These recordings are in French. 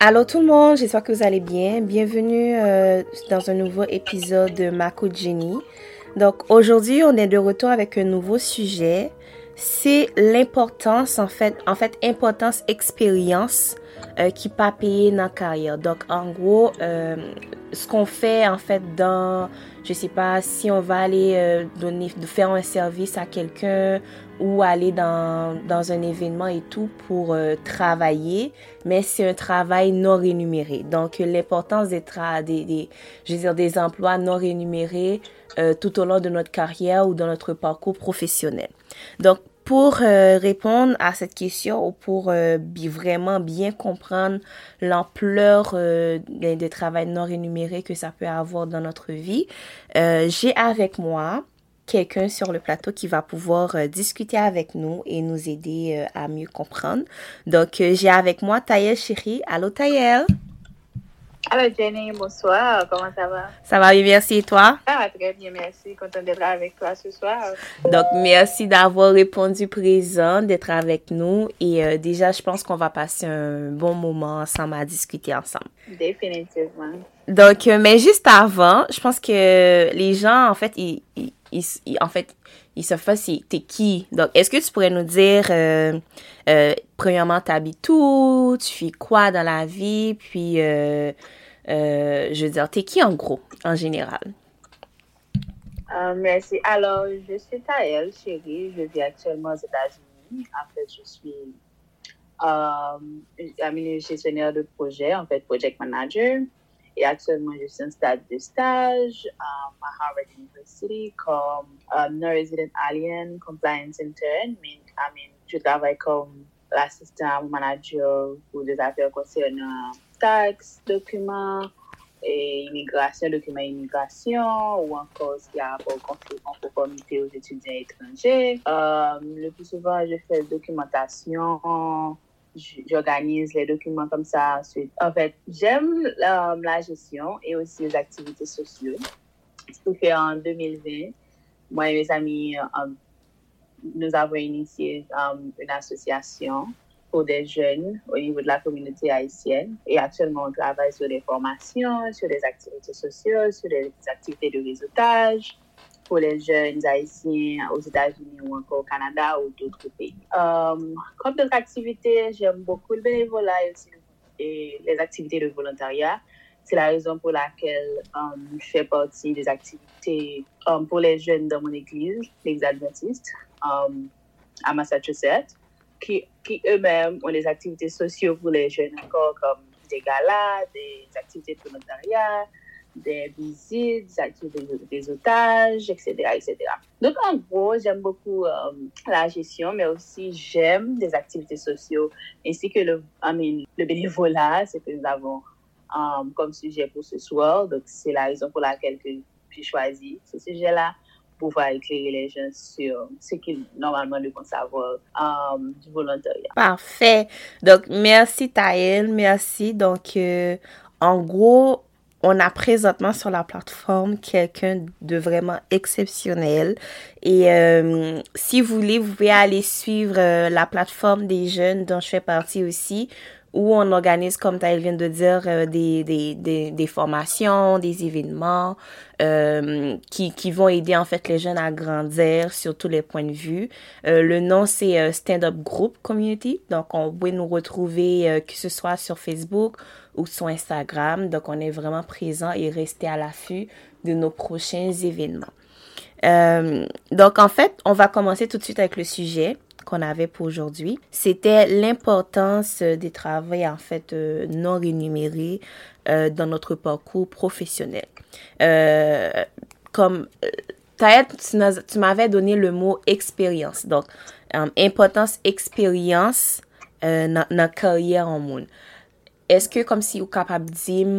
Allô tout le monde, j'espère que vous allez bien. Bienvenue euh, dans un nouveau épisode de Mako Jenny. Donc aujourd'hui, on est de retour avec un nouveau sujet. C'est l'importance, en fait, en fait, importance expérience euh, qui pas payer dans la carrière. Donc en gros, euh, ce qu'on fait en fait dans, je sais pas, si on va aller euh, donner, faire un service à quelqu'un ou aller dans, dans un événement et tout pour euh, travailler, mais c'est un travail non rémunéré. Donc, l'importance des, des, des, je veux des emplois non rémunérés tout au long de notre carrière ou dans notre parcours professionnel. Donc, pour euh, répondre à cette question ou pour euh, vraiment bien comprendre l'ampleur euh, des, travail non rémunéré que ça peut avoir dans notre vie, j'ai avec moi quelqu'un sur le plateau qui va pouvoir discuter avec nous et nous aider à mieux comprendre. Donc, j'ai avec moi Taïel Chéri. Allô Taïel! Alors Jenny, bonsoir, comment ça va? Ça va bien, merci et toi? Ça va très bien, merci, content d'être avec toi ce soir. Donc merci d'avoir répondu présent, d'être avec nous et euh, déjà je pense qu'on va passer un bon moment ensemble à discuter ensemble. Définitivement. Donc, euh, mais juste avant, je pense que les gens en fait, ils, ils, en fait, ils savent pas si t'es qui? Donc, est-ce que tu pourrais nous dire, euh, euh, premièrement, t'habites où, tu fais quoi dans la vie, puis, euh, euh, je veux dire, t'es qui en gros, en général? Euh, merci. Alors, je suis Taël, chérie. Je vis actuellement aux États-Unis. En fait, je suis euh, gestionnaire de projet, en fait, project manager. Et actuellement, je suis en stade de stage à Harvard University comme um, non-resident alien compliance intern. I mean, je travaille comme l'assistant manager pour des affaires concernant taxes, documents, et immigration, documents immigration, ou encore ce qui a rapport en conformité aux étudiants étrangers. Um, le plus souvent, je fais documentation, j'organise les documents comme ça ensuite. En fait, j'aime la, la, gestion et aussi les activités sociales. Ce qui en 2020, moi et mes amis, um, nous avons initié um, une association pour des jeunes au niveau de la communauté haïtienne. Et actuellement, on travaille sur des formations, sur des activités sociales, sur des activités de réseautage pour les jeunes haïtiens aux États-Unis ou encore au Canada ou d'autres pays. Um, comme d'autres activités, j'aime beaucoup le bénévolat et les activités de volontariat. C'est la raison pour laquelle um, je fais partie des activités um, pour les jeunes dans mon église, les adventistes, à Massachusetts, qui, qui eux-mêmes ont des activités sociales pour les jeunes encore, comme des galas, des activités de volontariat, des visites, des activités des otages, etc., etc. Donc, en gros, j'aime beaucoup euh, la gestion, mais aussi j'aime des activités sociales, ainsi que le, I le bénévolat, c'est que nous avons um, comme sujet pour ce soir. Donc, c'est la raison pour laquelle j'ai choisi ce sujet-là pour pouvoir éclairer les gens sur ce qu'ils normalement devront savoir um, du volontariat. Parfait. Donc, merci Taël, merci. Donc, euh, en gros, on a présentement sur la plateforme quelqu'un de vraiment exceptionnel. Et euh, si vous voulez, vous pouvez aller suivre euh, la plateforme des jeunes dont je fais partie aussi, où on organise, comme Taël vient de dire, euh, des, des, des, des, formations, des événements euh, qui, qui vont aider en fait les jeunes à grandir sur tous les points de vue. Euh, le nom, c'est Stand Up Group Community. Donc, on peut nous retrouver que ce soit sur Facebook ou sur Instagram. Donc, on est vraiment présent et rester à l'affût de nos prochains événements. donc, en fait, on va commencer tout de suite avec le sujet qu'on avait pour aujourd'hui, c'était l'importance des travaux en fait euh, non rémunérés euh, dans notre parcours professionnel. Euh, comme tu m'avais donné le mot expérience, donc importance expérience dans la carrière en monde. eske kom si ou kapab dim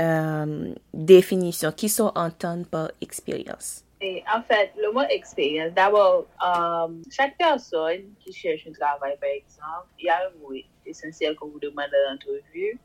um, definisyon ki so anton par eksperyans? E, en fèt, le mot eksperyans, d'abord, ehm, um, chak person ki chèche un travay, par exemple, y a un mot esensyel kon vous demande l'entrevue,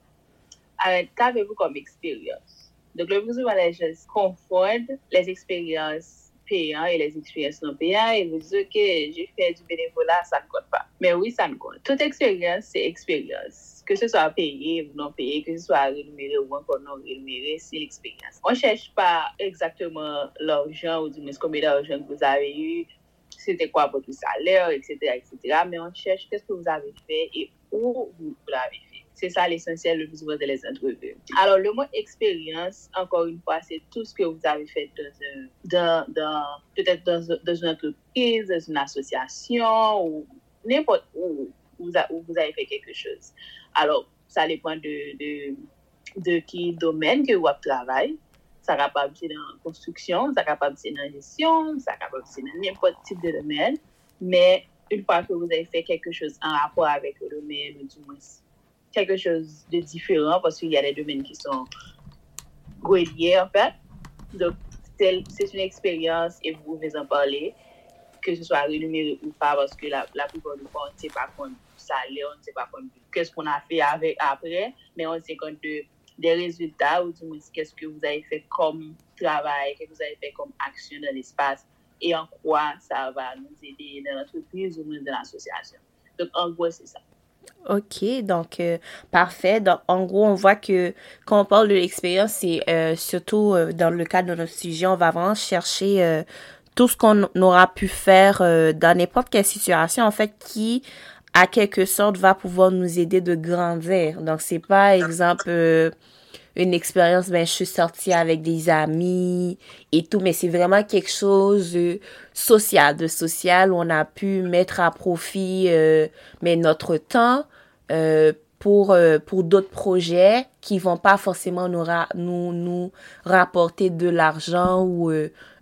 euh, qu'avez-vous comme expérience? Donc, le plus souvent, les gens confondent les expériences payantes et les expériences non payantes et vous disent, que j'ai fait du bénévolat, ça ne compte pas. Mais oui, ça ne compte. Toute expérience, c'est expérience. Que ce soit payé ou non payé, que ce soit rémunéré ou encore non rémunéré, c'est l'expérience. On ne cherche pas exactement l'argent ou du moins combien d'argent que vous avez eu, c'était quoi votre salaire, etc., etc. Mais on cherche qu'est-ce que vous avez fait et où vous l'avez fait. C'est ça l'essentiel le plus souvent de les entrevues. Alors, le mot expérience, encore une fois, c'est tout ce que vous avez fait dans, dans, peut-être dans, dans, une entreprise, dans une association ou n'importe où, où, vous avez fait quelque chose. Alors, ça dépend de, de, de qui domaine que vous travaillez. Ça capable dans la construction, ça capable dans la gestion, ça capable dans n'importe type de domaine. Mais une fois que vous avez fait quelque chose en rapport avec le domaine, du moins quelque chose de différent, parce qu'il y a des domaines qui sont reliés en fait. Donc, c'est une expérience et vous pouvez en parler, que ce soit rémunéré ou pas, parce que la, plupart du temps, sait pas qu'on salaire, on ne sait pas qu'est-ce qu'on a fait avec, après, mais on sait compte de, des résultats ou du moins qu'est-ce que vous avez fait comme travail, qu'est-ce que vous avez fait comme action dans l'espace et en quoi ça va nous aider dans l'entreprise ou dans l'association. Donc, en gros, c'est ça. OK, donc euh, parfait. Donc, en gros, on voit que quand on parle de l'expérience, c'est euh, surtout euh, dans le cadre de notre sujet, on va vraiment chercher tout ce qu'on aura pu faire dans n'importe quelle situation, en fait, qui à quelque sorte va pouvoir nous aider de grandir. Donc c'est pas exemple euh, une expérience ben je suis sortie avec des amis et tout mais c'est vraiment quelque chose de social de social où on a pu mettre à profit euh, mais notre temps euh, pour euh, pour d'autres projets qui vont pas forcément nous nous nous rapporter de l'argent ou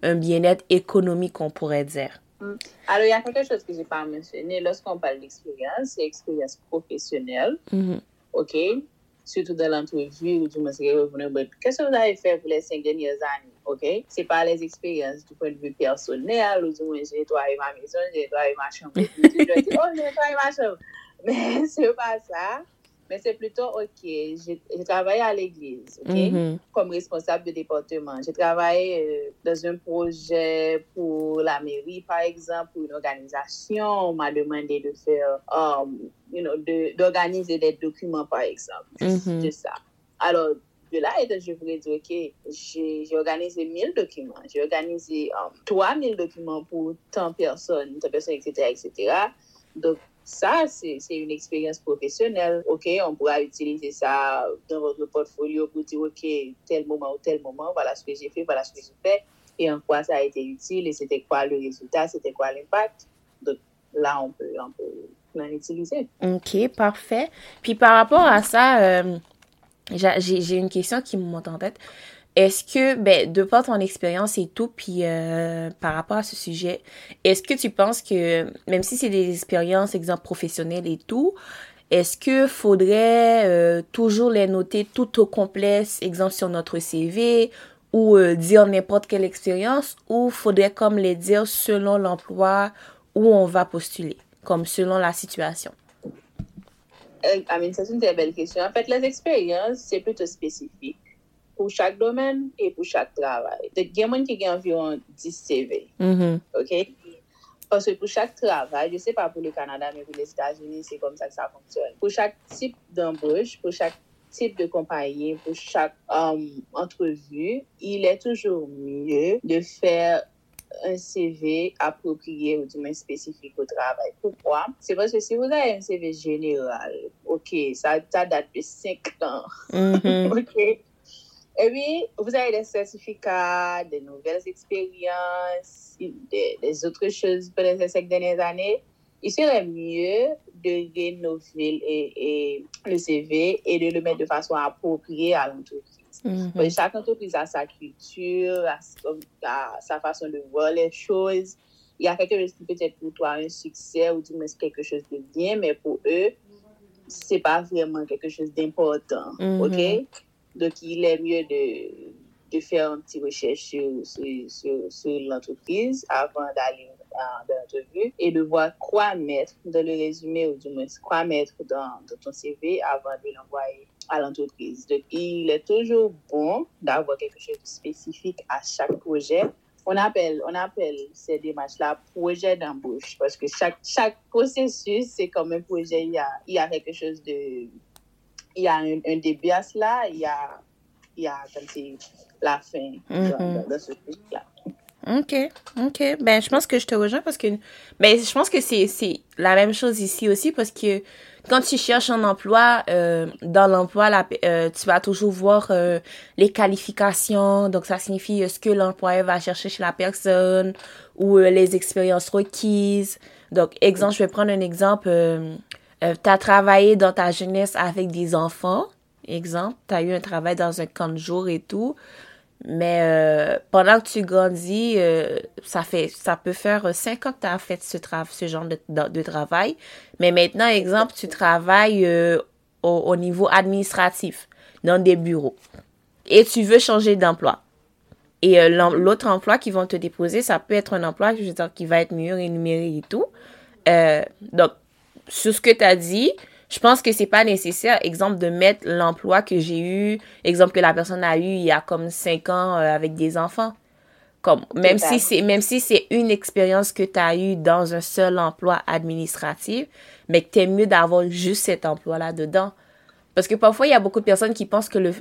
un bien-être économique on pourrait dire. Mm. Alors, il y a quelque chose que je n'ai pas mentionné. Lorsqu'on parle d'expérience, c'est expérience professionnelle. Mm-hmm. OK? Surtout dans l'entrevue ou du moins, qu'est-ce que vous avez fait pour les cinq dernières années? OK? Ce n'est pas les expériences du point de vue personnel ou du moins, j'ai nettoyé ma maison, j'ai nettoyé ma chambre. je dis, oh, j'ai nettoyé ma chambre. Mais ce n'est pas ça. Mais c'est plutôt, OK, j'ai travaillé à l'église, OK, mm-hmm. comme responsable de département. J'ai travaillé euh, dans un projet pour la mairie, par exemple, pour une organisation. On m'a demandé de faire, um, you know, d'organiser des documents, par exemple. Mm de ça. Alors, de là, je voudrais dire, OK, j'ai organisé 1000 documents. J'ai organisé um, 3000 documents pour tant de personnes, tant de personnes, etc., etc. Donc, ça, c'est une expérience professionnelle. OK, on pourra utiliser ça dans votre portfolio pour dire, OK, tel moment ou tel moment, voilà ce que j'ai fait, voilà ce que j'ai fait, et en quoi ça a été utile, et c'était quoi le résultat, c'était quoi l'impact. Donc là, on peut, on peut l'utiliser. OK, parfait. Puis par rapport à ça, euh, j'ai une question qui me monte en tête. Est-ce que, ben, de par ton expérience et tout, puis euh, par rapport à ce sujet, est-ce que tu penses que, même si c'est des expériences, exemple professionnelles et tout, est-ce que faudrait euh, toujours les noter tout au complet, exemple sur notre CV, ou euh, dire n'importe quelle expérience, ou faudrait comme les dire selon l'emploi où on va postuler, comme selon la situation? c'est une très belle question. En fait, les expériences, c'est plutôt spécifique pour chaque domaine et pour chaque travail. Donc, il y a des gens qui ont environ 10 CV. Mm-hmm. OK? Parce que pour chaque travail, je ne sais pas pour le Canada, mais pour les États-Unis, c'est comme ça que ça fonctionne. Pour chaque type d'embauche, pour chaque type de compagnie, pour chaque um, entrevue, il est toujours mieux de faire un CV approprié ou du moins spécifique au travail. Pourquoi? C'est parce que si vous avez un CV général, OK, ça, ça date de 5 ans. Mm-hmm. OK? Et puis, vous avez des certificats, des nouvelles expériences, des, autres choses pendant ces cinq dernières années. Il serait mieux de rénover et, le CV et de le mettre de façon appropriée à l'entreprise. Mm-hmm. Chaque entreprise a sa culture, a, sa façon de voir les choses. Il y a quelque chose qui peut être pour toi un succès ou du moins quelque chose de bien, mais pour eux, c'est pas vraiment quelque chose d'important. Mm-hmm. OK? Donc, il est mieux de, de faire une petite recherche sur, sur, sur, l'entreprise avant d'aller dans l'entrevue et de voir quoi mettre dans le résumé ou du moins quoi mettre dans, ton CV avant de l'envoyer à l'entreprise. Donc, il est toujours bon d'avoir quelque chose de spécifique à chaque projet. On appelle, on appelle ces démarches-là projet d'embauche parce que chaque, chaque processus, c'est comme un projet, il y a, il y a quelque chose de il y a un, un début à cela, il y a, il y a la fin de, de ce truc-là. OK, OK. Ben, je pense que je te rejoins parce que, ben, je pense que c'est, la même chose ici aussi parce que quand tu cherches un emploi, euh, dans l'emploi, euh, tu vas toujours voir euh, les qualifications. Donc, ça signifie ce que l'employeur va chercher chez la personne ou les expériences requises? Donc, exemple, je vais prendre un exemple. Tu as travaillé dans ta jeunesse avec des enfants. Exemple, tu as eu un travail dans un camp de jour et tout. Mais euh, pendant que tu grandis, euh, ça fait ça peut faire cinq ans que tu as fait ce, genre de, travail. Mais maintenant, exemple, tu travailles euh, au, au, niveau administratif, dans des bureaux. Et tu veux changer d'emploi. Et l'autre emploi qu'ils vont te déposer, ça peut être un emploi, je qui va être mieux rémunéré et tout. donc, sur ce que tu as dit, je pense que c'est pas nécessaire, exemple, de mettre l'emploi que j'ai eu, exemple que la personne a eu il y a comme cinq ans euh, avec des enfants. Comme, même si c'est, même si c'est une expérience que tu as eue dans un seul emploi administratif, mais que es mieux d'avoir juste cet emploi-là dedans. Parce que parfois, il y a beaucoup de personnes qui pensent que le,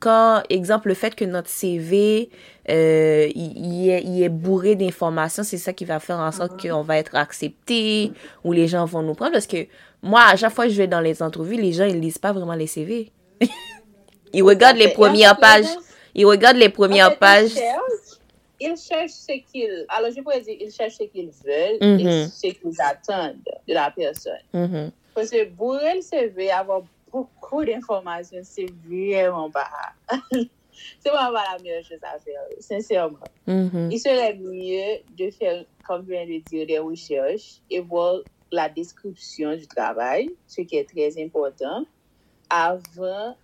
quand, exemple, le fait que notre CV, euh, il, est, il est bourré d'informations, c'est ça qui va faire en sorte mm-hmm. qu'on va être accepté ou les gens vont nous prendre. Parce que moi, à chaque fois que je vais dans les entrevues, les gens, ils lisent pas vraiment les CV. ils regardent les premières pages. Ils regardent les premières pages. Ils cherchent, ce qu'ils... Alors, je pourrais dire, ils cherchent ce qu'ils veulent et mm-hmm. ce qu'ils attendent de la personne. Mm-hmm. Parce que bourrer le CV, avoir poukou d'informasyon, mm-hmm. se vyeman ba. Se mwen ba la myon chos a fèl, sensèrman. Il serè mye de fèl, kom ven de dir, de wichèj, e vol la deskripsyon du travay, se ki e trèz important, avan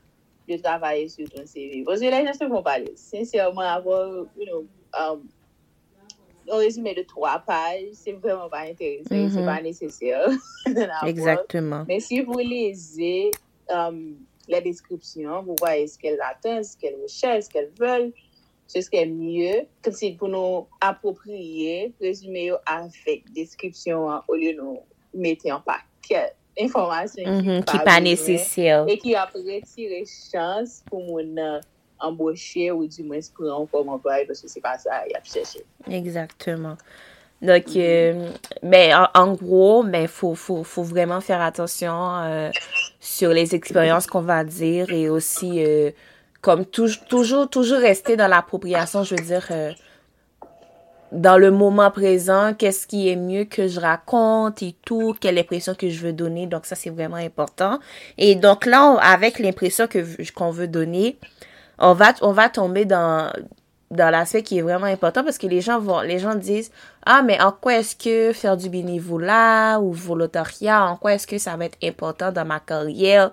de travay sou ton CV. Vosè la jan se mwen pale, sensèrman avon, you know, um, on rezume de 3 paj, se vreman pa interese, se pa nesesye. Exactement. Men si vou leze, um, les descriptions, vous voyez ce qu'elles attendent, ce qu'elles recherchent, ce qu'elles veulent, ce qui est mieux, que c'est pour nous approprier, résumer avec description au lieu de nous mettre en paquet information mm -hmm, qui mm-hmm, pas nécessaire et qui a retiré chance pour mon euh, embaucher ou du moins pour comme employé parce que c'est pas ça il a cherché. Exactement. Donc, mm -hmm. euh, ben, en, en, gros, ben, faut, faut, faut vraiment faire attention euh, sur les expériences qu'on va dire et aussi, euh, comme toujours, toujours rester dans l'appropriation, je veux dire, dans le moment présent, qu'est-ce qui est mieux que je raconte et tout, quelle impression que je veux donner. Donc ça, c'est vraiment important. Et donc là, avec l'impression que qu'on veut donner, on va, on va tomber dans, dans l'aspect qui est vraiment important parce que les gens vont, les gens disent, ah, mais en quoi est-ce que faire du bénévolat ou volontariat, en quoi est-ce que ça va être important dans ma carrière?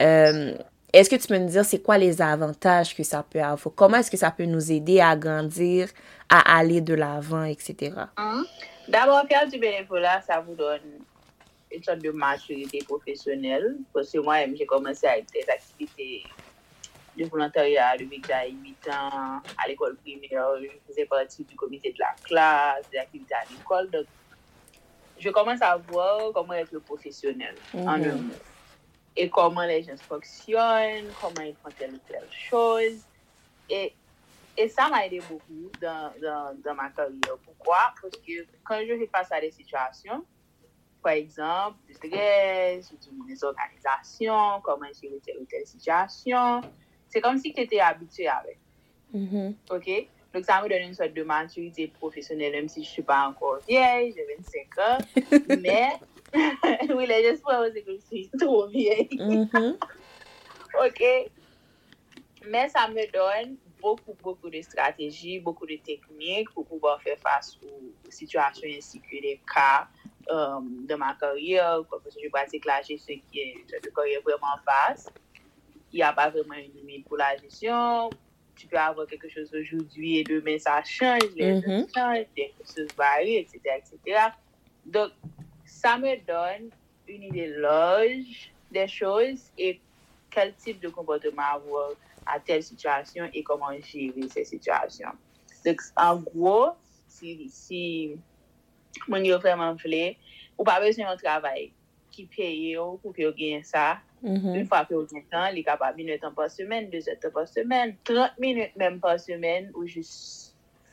Euh, est-ce que tu peux nous dire c'est quoi les avantages que ça peut avoir? Comment est-ce que ça peut nous aider à grandir, à aller de l'avant, etc.? Hein? D'abord, faire du bénévolat, ça vous donne une sorte de maturité professionnelle. Parce que moi, j'ai commencé avec des activités Le volontariat le week à 8 ans, à l'école primaire, je faisais partie du comité de la classe, des activités à l'école. Donc, je commence à voir comment être le professionnel mm -hmm. en mhm. un mot. Et comment les gens fonctionnent, comment ils font telle ou telle chose. Et, et ça m'a aidé beaucoup dans, dans, dans, ma carrière. Pourquoi? Parce que quand je fais face à des situations, par exemple, du stress, des organisations, comment gérer telle ou telle situation, c'est comme si tu étais habitué avec. Mm -hmm. OK? Donc, ça me donne une sorte de maturité professionnelle, même si je ne suis pas encore vieille, j'ai 25 ans. mais, oui, là, j'espère aussi que je suis trop vieille. mm -hmm. OK? Mais ça me donne beaucoup, beaucoup de stratégies, beaucoup de techniques pour pouvoir faire face aux situations ainsi que les cas euh, de ma carrière, parce que je pratique la gestion qui est une carrière vraiment vaste. y a pa vreman yon limit pou la jesyon, tu pe avon keke chos ojoudwi e demen sa chanj, le mm -hmm. chanj, le chos bari, etc. etc. Donk, sa me don un ideoloj de chos e kel tip de kompoteman avon a tel situasyon e koman jive se situasyon. Donk, an gwo, si, si moun yo vreman vle, ou pa bezyon yon travay ki peye yo pou ki yo gen sa, Mm -hmm. Un fwa ke ou toutan, li kapa minute an pa semen, 2 etan pa semen, 30 minute menm pa semen ou jis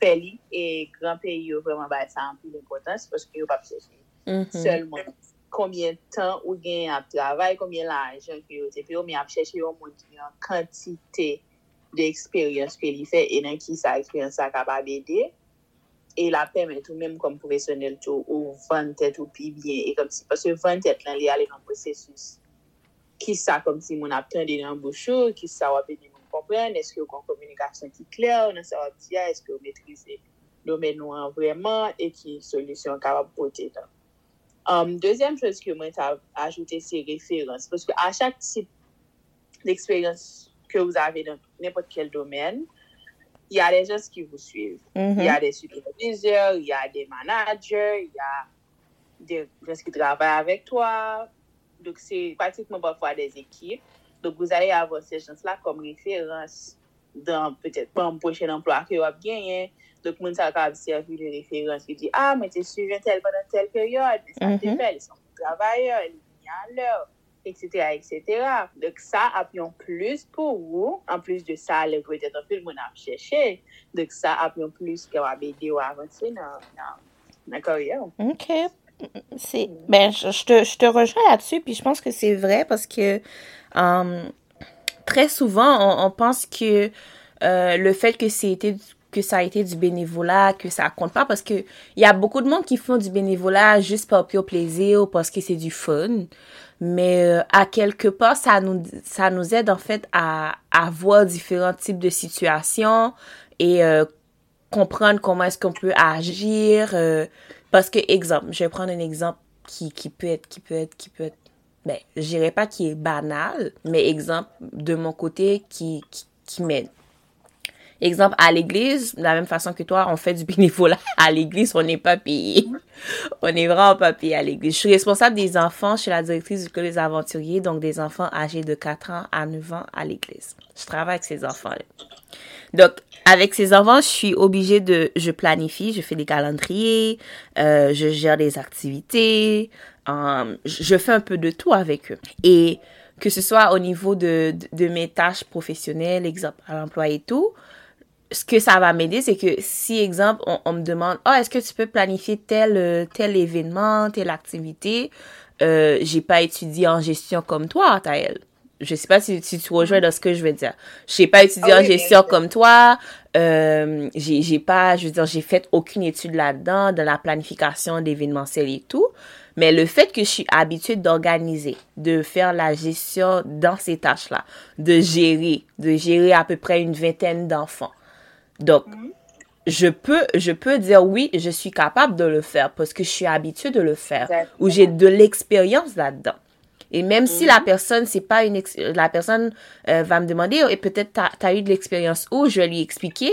fè li. E gran peyi yo vreman bay sa an pou l'importans pwoske yo pa pseche. Mm -hmm. Selman, kombien tan ou gen ap travay, kombien la anjan ki yo te peyo, mi ap chèche yo moun ki yon kantite de eksperyans ke li fè e nan ki sa eksperyans sa kapa bede. E la pèmè tou mèm kom profesyonel tou ou vantet ou pi bien. E kom si, pwase vantet lan li ale nan prosesus. Le qui ça comme si mon attendait dans qui va aider mon comprendre est-ce que vous avez une communication qui est claire va est-ce que vous maîtrisez le domaine vraiment et qui solution porter dans Um, deuxième chose que moi j'ai ajouté, c'est référence. Parce que à chaque type d'expérience que vous avez dans n'importe quel domaine, il y a des gens qui vous suivent. Il y a des superviseurs, il y a des managers, il y a des gens qui travaillent avec toi. Donc, c'est pratiquement parfois des équipes. Donc, vous allez avoir ces gens-là comme référence dans peut-être pas un prochain emploi que vous avez gagné. Donc, moun sa ka servi de référence qui dit, ah, mais t'es suivi tel pendant telle période, mais ça mm -hmm. te mhm. fait, ils sont travailleurs, ils viennent à l'heure, etc., etc. Donc, ça a pris en plus pour vous. En plus de ça, le peut-être un peu le monde a cherché. Donc, ça a pris en plus que vous avez aidé ou avancé dans, dans, dans la carrière. OK. C'est ben je, je te je te rejoins là-dessus puis je pense que c'est vrai parce que euh, très souvent on, pense que euh, le fait que c'était que ça a été du bénévolat, que ça compte pas parce que il y a beaucoup de monde qui font du bénévolat juste par pur plaisir ou parce que c'est du fun. Mais euh, à quelque part, ça nous ça nous aide en fait à, à voir différents types de situations et euh, comprendre comment est-ce qu'on peut agir. Parce que, exemple, je vais prendre un exemple qui, qui peut être, qui peut être, qui peut être, ben, je dirais pas qui est banal, mais exemple de mon côté qui, qui, qui m'aide. Exemple, à l'église, de la même façon que toi, on fait du bénévolat à l'église, on n'est pas payé. On n'est vraiment pas payé à l'église. Je suis responsable des enfants, je suis la directrice du club des aventuriers, donc des enfants âgés de 4 ans à 9 ans à l'église. Je travaille avec ces enfants-là. Donc, avec ces enfants, je suis obligée de, je planifie, je fais des calendriers, euh, je gère des activités, euh, je fais un peu de tout avec eux. Et que ce soit au niveau de, de, mes tâches professionnelles, exemple à l'emploi et tout, ce que ça va m'aider, c'est que si, exemple, on, on me demande, oh, est-ce que tu peux planifier tel, euh, tel événement, telle activité, euh, j'ai pas étudié en gestion comme toi, Taël. Je sais pas si, si tu rejoins dans ce que je veux dire. J'ai pas étudié Ah en oui, bien gestion comme toi. Euh, j'ai j'ai pas, je veux dire, j'ai fait aucune étude là-dedans, de la planification d'événementiel et tout. Mais le fait que je suis habituée d'organiser, de faire la gestion dans ces tâches-là, de gérer, de gérer à peu près une vingtaine d'enfants. Donc, je peux, je peux dire oui, je suis capable de le faire parce que je suis habituée de le faire, Exactement. ou j'ai de l'expérience là-dedans. Et même si la personne, c'est pas une, ex- la personne euh, va me demander, et peut-être t'as, t'as eu de l'expérience où je vais lui expliquer,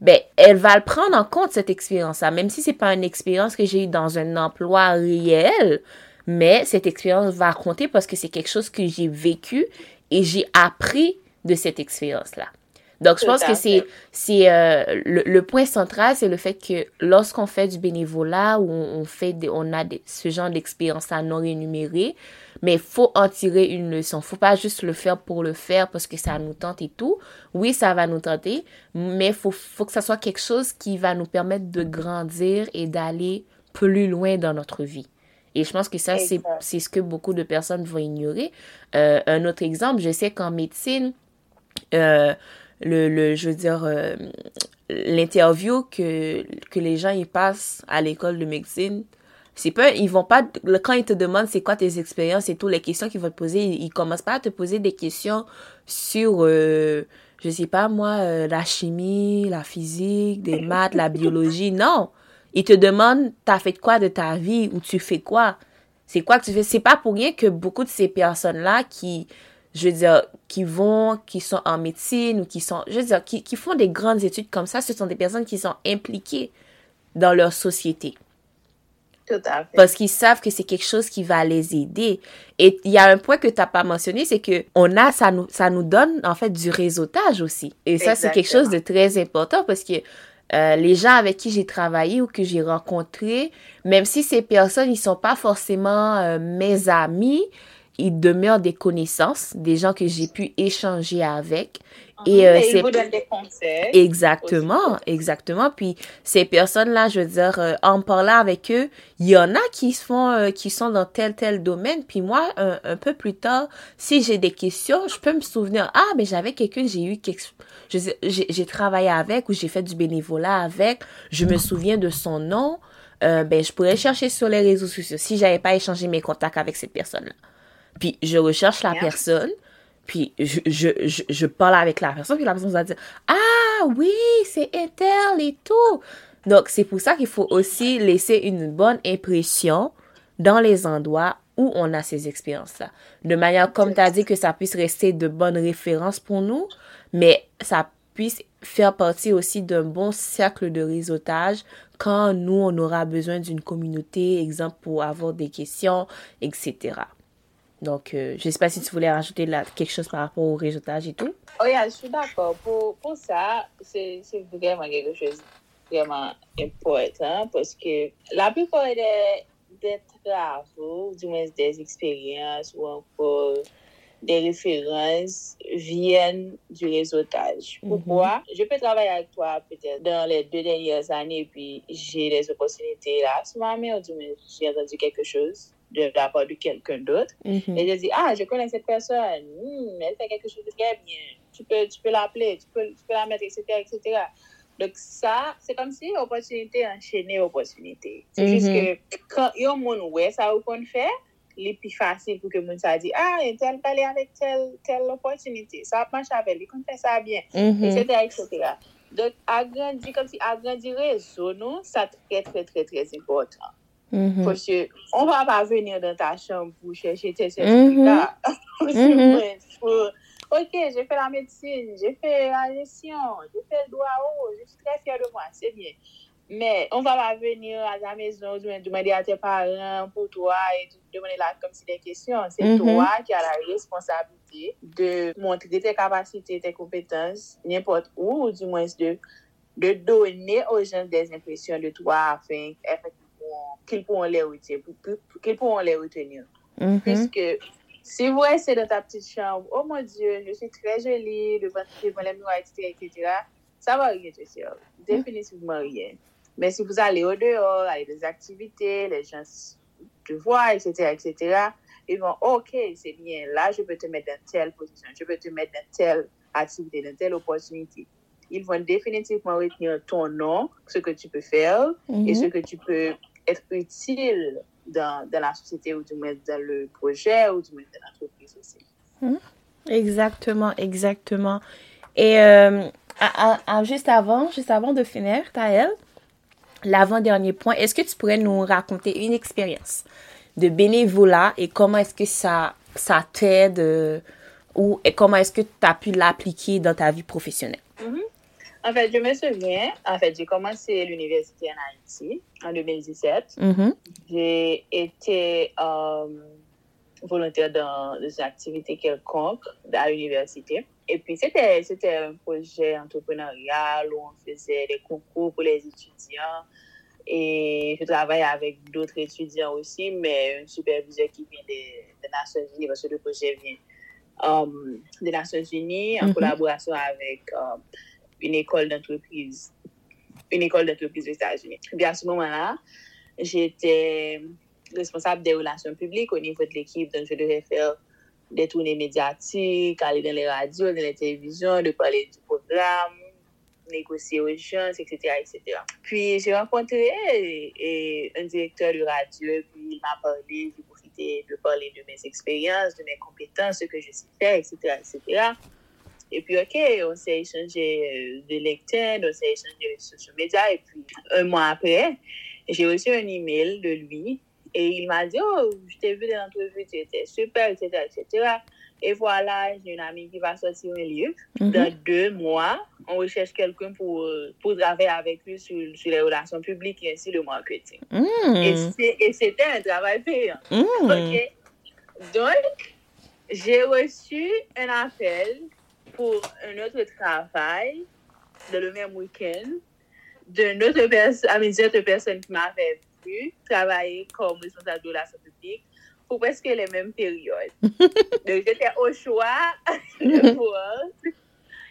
ben, elle va le prendre en compte, cette expérience-là, même si c'est pas une expérience que j'ai eue dans un emploi réel, mais cette expérience va compter parce que c'est quelque chose que j'ai vécu et j'ai appris de cette expérience-là. Donc, je pense que c'est, c'est euh, le, le point central, c'est le fait que lorsqu'on fait du bénévolat ou on, on fait des, on a des, ce genre d'expérience à non rémunérée, mais faut en tirer une leçon. Faut pas juste le faire pour le faire parce que ça nous tente et tout. Oui, ça va nous tenter, mais faut, faut que ça soit quelque chose qui va nous permettre de grandir et d'aller plus loin dans notre vie. Et je pense que ça, c'est, c'est ce que beaucoup de personnes vont ignorer. Euh, un autre exemple, je sais qu'en médecine, euh, le, le, je veux dire, euh, l'interview que, que les gens ils passent à l'école de médecine, c'est pas, ils vont pas, quand ils te demandent c'est quoi tes expériences et tout, les questions qu'ils vont te poser, ils, ils commencent pas à te poser des questions sur, euh, je sais pas moi, euh, la chimie, la physique, des maths, la biologie. Non. Ils te demandent, t'as fait quoi de ta vie ou tu fais quoi? C'est quoi que tu fais? C'est pas pour rien que beaucoup de ces personnes-là qui, je veux dire, qui vont, qui sont en médecine ou qui sont, je veux dire, qui, qui font des grandes études comme ça, ce sont des personnes qui sont impliquées dans leur société Tout à fait. parce qu'ils savent que c'est quelque chose qui va les aider. Et il y a un point que tu n'as pas mentionné, c'est que on a, ça nous, ça nous donne en fait du réseautage aussi. Et ça, c'est quelque chose de très important parce que euh, les gens avec qui j'ai travaillé ou que j'ai rencontré, même si ces personnes, ils sont pas forcément euh, mes amis, il demeure des connaissances, des gens que j'ai pu échanger avec. Et, euh, vous des conseils. Exactement, exactement. Puis ces personnes-là, je veux dire, euh, en parlant avec eux, il y en a qui font, euh, qui sont dans tel tel domaine. Puis moi, un, peu plus tard, si j'ai des questions, je peux me souvenir, ah, mais j'avais quelqu'un, j'ai eu quelque, j'ai travaillé avec ou j'ai fait du bénévolat avec. Je me souviens de son nom. ben, je pourrais chercher sur les réseaux sociaux si j'avais pas échangé mes contacts avec cette personne-là. Puis je recherche la personne, puis je, je, je, je, parle avec la personne, puis la personne va dire Ah oui, c'est Intel et tout. Donc c'est pour ça qu'il faut aussi laisser une bonne impression dans les endroits où on a ces expériences-là. De manière, comme tu as dit, que ça puisse rester de bonnes références pour nous, mais ça puisse faire partie aussi d'un bon cercle de réseautage quand nous, on aura besoin d'une communauté, exemple, pour avoir des questions, etc. Donc, euh, je ne sais pas si tu voulais rajouter là, quelque chose par rapport au réseautage et tout. Oui, je suis d'accord. Pour, pour ça, c'est vraiment quelque chose de vraiment important parce que la plupart des, des travaux, du moins des expériences ou encore des références viennent du réseautage. Mhm. Pourquoi? Je peux travailler avec toi peut-être dans les deux dernières années, puis j'ai des opportunités là. Souvent, mais du moins, j'ai entendu quelque chose de la part de quelqu'un d'autre. Mm-hmm. Et je dis, ah, je connais cette personne, hmm, elle fait quelque chose de très bien, tu peux, tu peux l'appeler, tu peux, tu peux la mettre, etc., etc. Donc ça, c'est comme si opportunité enchaînée opportunité. C'est juste mm-hmm. que quand il y a un monde ouais, ça qu'on fait, les plus facile pour que le monde se dise, ah, tel parler avec telle, telle opportunité, ça marche avec lui, qu'on fait ça bien, etc., mm-hmm. etc. Donc, agrandir, comme si agrandir réseau, non, ça très, très, très, très important. Mm-hmm. Parce qu'on ne va pas venir dans ta chambre pour chercher tes certificats. Mm-hmm. ok, j'ai fait la médecine, j'ai fait la gestion, j'ai fait le droit, oh, je suis très fière de moi, c'est bien. Mais on ne va pas venir à la maison, demander à tes parents pour toi et demander là comme si des questions. C'est mm-hmm. toi qui as la responsabilité de montrer tes capacités, tes compétences, n'importe où, ou du moins de, de donner aux gens des impressions de toi afin effectivement qu'ils pourront les retenir. Qu'ils pourront les retenir. Puisque si vous restez dans ta petite chambre, oh mon Dieu, je suis très jolie devant, devant les miroirs, etc., etc., ça va rien te faire. Définitivement rien. Mais si vous allez au dehors, aller des activités, les gens te voient, etc., etc., ils vont, OK, c'est bien, là, je peux te mettre dans telle position, je peux te mettre dans telle activité, dans telle opportunité. Ils vont définitivement retenir ton nom, ce que tu peux faire et mm-hmm. ce que tu peux être utile dans, dans, la société ou du moins dans le projet ou du moins dans l'entreprise aussi. Hmm? Exactement, exactement. Et euh, juste avant, juste avant de finir, Taël, l'avant-dernier point, est-ce que tu pourrais nous raconter une expérience de bénévolat et comment est-ce que ça, ça t'aide euh, ou et comment est-ce que tu as pu l'appliquer dans ta vie professionnelle? Mm-hmm. En fait, je me souviens, en fait, j'ai commencé l'université en Haïti en 2017. Mm-hmm. J'ai été euh, volontaire dans des activités quelconques à l'université. Et puis, c'était, un projet entrepreneurial où on faisait des concours pour les étudiants. Et je travaille avec d'autres étudiants aussi, mais un superviseur qui vient des, Nations Unies, parce que le projet vient euh, des Nations Unies en mm-hmm. collaboration avec... Euh, une école d'entreprise, une école aux États-Unis. À ce moment-là, j'étais responsable des relations publiques au niveau de l'équipe, donc je devais faire des tournées médiatiques, aller dans les radios, dans les télévisions, de parler du programme, négocier aux gens, etc., etc. Puis j'ai rencontré un directeur de radio, puis il m'a parlé, j'ai profité de parler de mes expériences, de mes compétences, ce que je sais faire, etc., etc. Et puis, OK, on s'est échangé euh, de LinkedIn, on s'est échangé de social media. Et puis, un mois après, j'ai reçu un email de lui et il m'a dit, oh, je t'ai vu dans l'entrevue, tu étais super, etc., etc. Et voilà, j'ai une amie qui va sortir un livre. Mhm. Dans deux mois, on recherche quelqu'un pour, pour travailler avec lui sur, sur, les relations publiques et ainsi le marketing. Mm. Et c'était un travail payant. Mm. OK? Donc, j'ai reçu un appel pour un autre travail dans le même week-end d'une autre personne, à mes autres personnes qui m'avaient vu travailler comme responsable de la santé publique pour presque les mêmes périodes. Donc, j'étais au choix de voir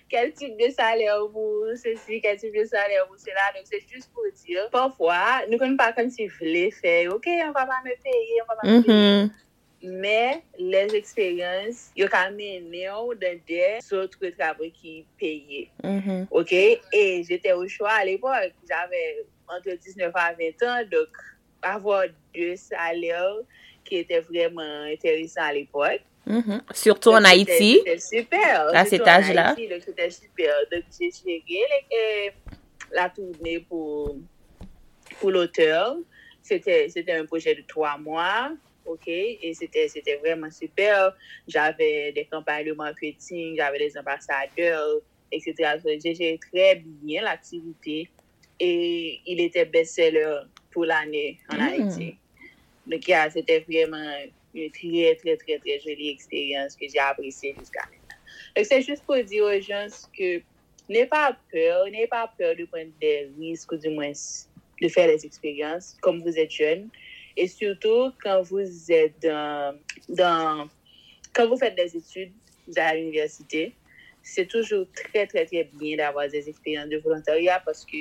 quel type de salaire vous ceci, quel type de salaire vous cela. Donc, c'est juste pour dire, parfois, nous ne connaissons pas comme si vous voulez faire, OK, on va pas me payer, on va pas me mm-hmm. payer. Mm -hmm. men les eksperyans yo ka mene ou den de sotre trabou ki peye. Mm -hmm. Ok, e jete ou chwa al epok, jave entre 19 a 20 an, dok avwa 2 salèr ki ete vreman enteresan al epok. Mm -hmm. Surtou an Haiti. C'était super. A cet age la. Dok c'était super. Dok jè chège la tourne pou l'auteur. C'était un proje de 3 mwa. OK? Et c'était c'était vraiment super. J'avais des campagnes de marketing, j'avais des ambassadeurs, etc. J'ai géré très bien l'activité. Et il était best-seller pour l'année en Mm. Haïti. Donc, yeah, c'était vraiment une très, très, très, très jolie expérience que j'ai appréciée jusqu'à maintenant. Donc, c'est juste pour dire aux gens que n'ayez pas peur, n'ayez pas peur de prendre des risques ou du moins de faire des expériences comme vous êtes jeune. Et surtout, quand vous êtes dans, dans quand vous faites des études à l'université, c'est toujours très, très, très bien d'avoir des expériences de volontariat parce que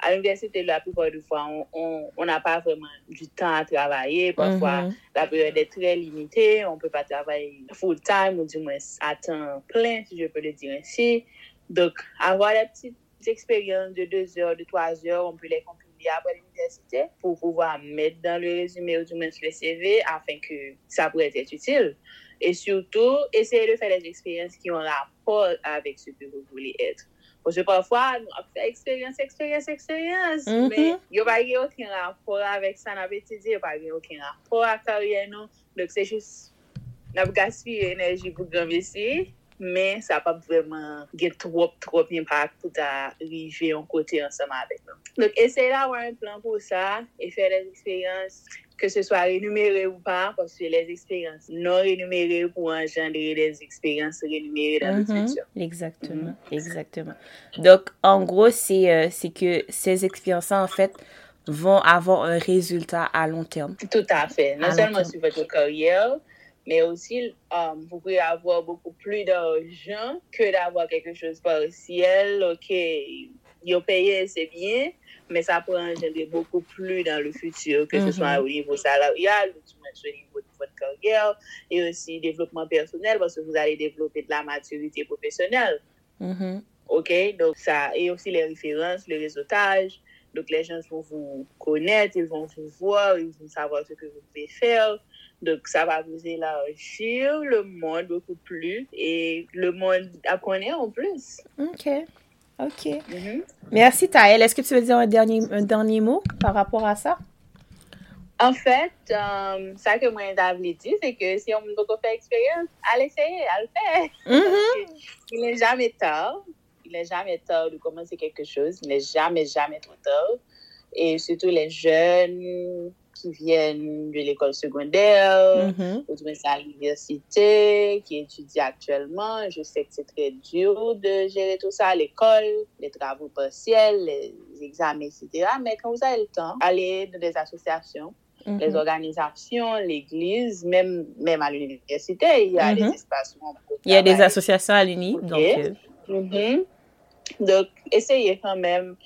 à l'université, la plupart du fois, on- n'a pas vraiment du temps à travailler. Parfois, Mhm. la période est très limitée. On ne peut pas travailler full-time ou du moins à temps plein, si je peux le dire ainsi. Donc, avoir des petites expériences de deux heures, de trois heures, on peut les bi apre l'universite pou pouva met dan le rezume ou du mens le CV afin ke sa pou ete util. E surtout, eseye de fè les eksperyans ki yon rapport avèk se ke vous voulez etre. Pwese pwafwa, nou ap fè eksperyans, eksperyans, eksperyans, mm -hmm. men yo pa gen okin rapport avèk sa nan bete di, yo pa gen okin rapport ak karyen nou, dok se jous nan pou gaspire enerji pou granvesi, ça n'a pas vraiment eu trop, trop d'impact pour arriver en côté ensemble avec nous. Donc, essayez d'avoir un plan pour ça et faire des expériences que ce soit rémunéré ou pas, parce que les expériences non rémunérées pour engendrer des expériences rémunérées dans le Mhm. futur. Exactement, exactement. Donc, en gros, c'est euh, que ces expériences-là, en fait, vont avoir un résultat à long terme. Tout à fait. Non À seulement sur votre carrière, mais aussi, euh, vous pouvez avoir beaucoup plus d'argent que d'avoir quelque chose partiel. OK, ils ont payé, c'est bien, mais ça peut engendrer beaucoup plus dans le futur, que ce soit au niveau salarial au niveau de votre carrière, et aussi développement personnel, parce que vous allez développer de la maturité professionnelle. Mhm. OK? Donc, ça, et aussi les références, le réseautage. Donc, les gens vont vous connaître, ils vont vous voir, ils vont savoir ce que vous pouvez faire. Donc, ça va vous élargir le monde beaucoup plus et le monde à connaître en plus. OK. OK. Mhm. Merci, Taël. Est-ce que tu veux dire un dernier, un dernier mot par rapport à ça? En fait, euh, ça que moi, j'avais dit, c'est que si on veut faire expérience, allez essayer, à le faire. Mhm. Il n'est jamais tard. Il n'est jamais tard de commencer quelque chose. Il n'est jamais, jamais trop tard. Et surtout les jeunes qui viennent de l'école secondaire, Mhm. ou à l'université, qui étudient actuellement. Je sais que c'est très dur de gérer tout ça, l'école, les travaux partiels, les examens, etc. Mais quand vous avez le temps, allez dans des associations les Mhm. organisations, l'église, même, même à l'université, il y a des espaces où on peut Il y a des associations à l'UNI. Donc, euh, Mhm. Donc, essayez quand même.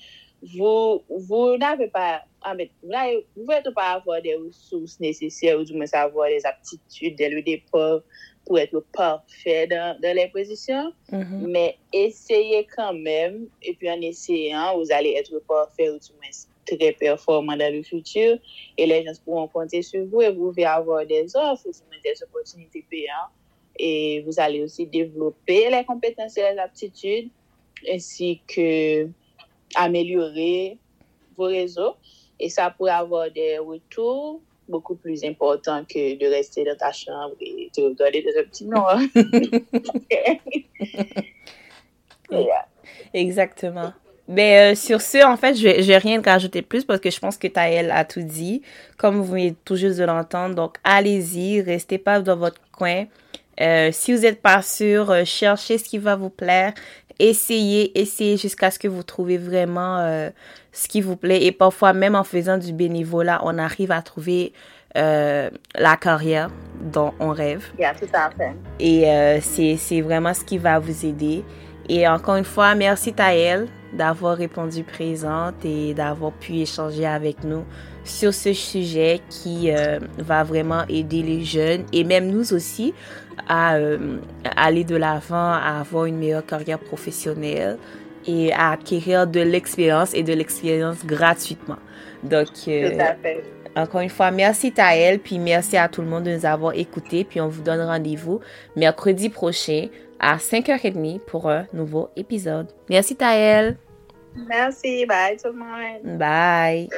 Vous, vous n'avez pas, vous n'avez- vous pouvez pas avoir des ressources nécessaires ou du moins avoir des aptitudes dès le départ pour être parfait dans, dans les positions, mhm. mais essayez quand même. Et puis en essayant, vous allez être parfait ou du moins très performant dans le futur. Et les gens pourront compter sur vous et vous pouvez avoir des offres ou du moins des opportunités payantes. Et vous allez aussi développer les compétences et les aptitudes ainsi que améliorer vos réseaux. Et ça pourrait avoir des retours beaucoup plus importants que de rester dans ta chambre et de regarder des petits noirs. Yeah. Exactement. Ben, euh, sur ce, en fait, je vais rien rajouter plus parce que je pense que Taël a tout dit, comme vous venez tout juste de l'entendre. Donc, allez-y, restez pas dans votre coin. Euh, si vous n'êtes pas sûr, euh, cherchez ce qui va vous plaire. Essayez, essayez jusqu'à ce que vous trouvez vraiment euh, ce qui vous plaît. Et parfois, même en faisant du bénévolat, on arrive à trouver euh, la carrière dont on rêve. Yeah, tout à fait. Et euh, c'est vraiment ce qui va vous aider. Et encore une fois, merci Taël d'avoir répondu présente et d'avoir pu échanger avec nous sur ce sujet qui euh, va vraiment aider les jeunes et même nous aussi à euh, aller de l'avant, à avoir une meilleure carrière professionnelle et à acquérir de l'expérience et de l'expérience gratuitement. Donc, euh, tout à fait. Encore une fois, merci Taël, puis merci à tout le monde de nous avoir écoutés, puis on vous donne rendez-vous mercredi prochain à 5h30 pour un nouveau épisode. Merci Taël. Merci, bye tout le monde. Bye.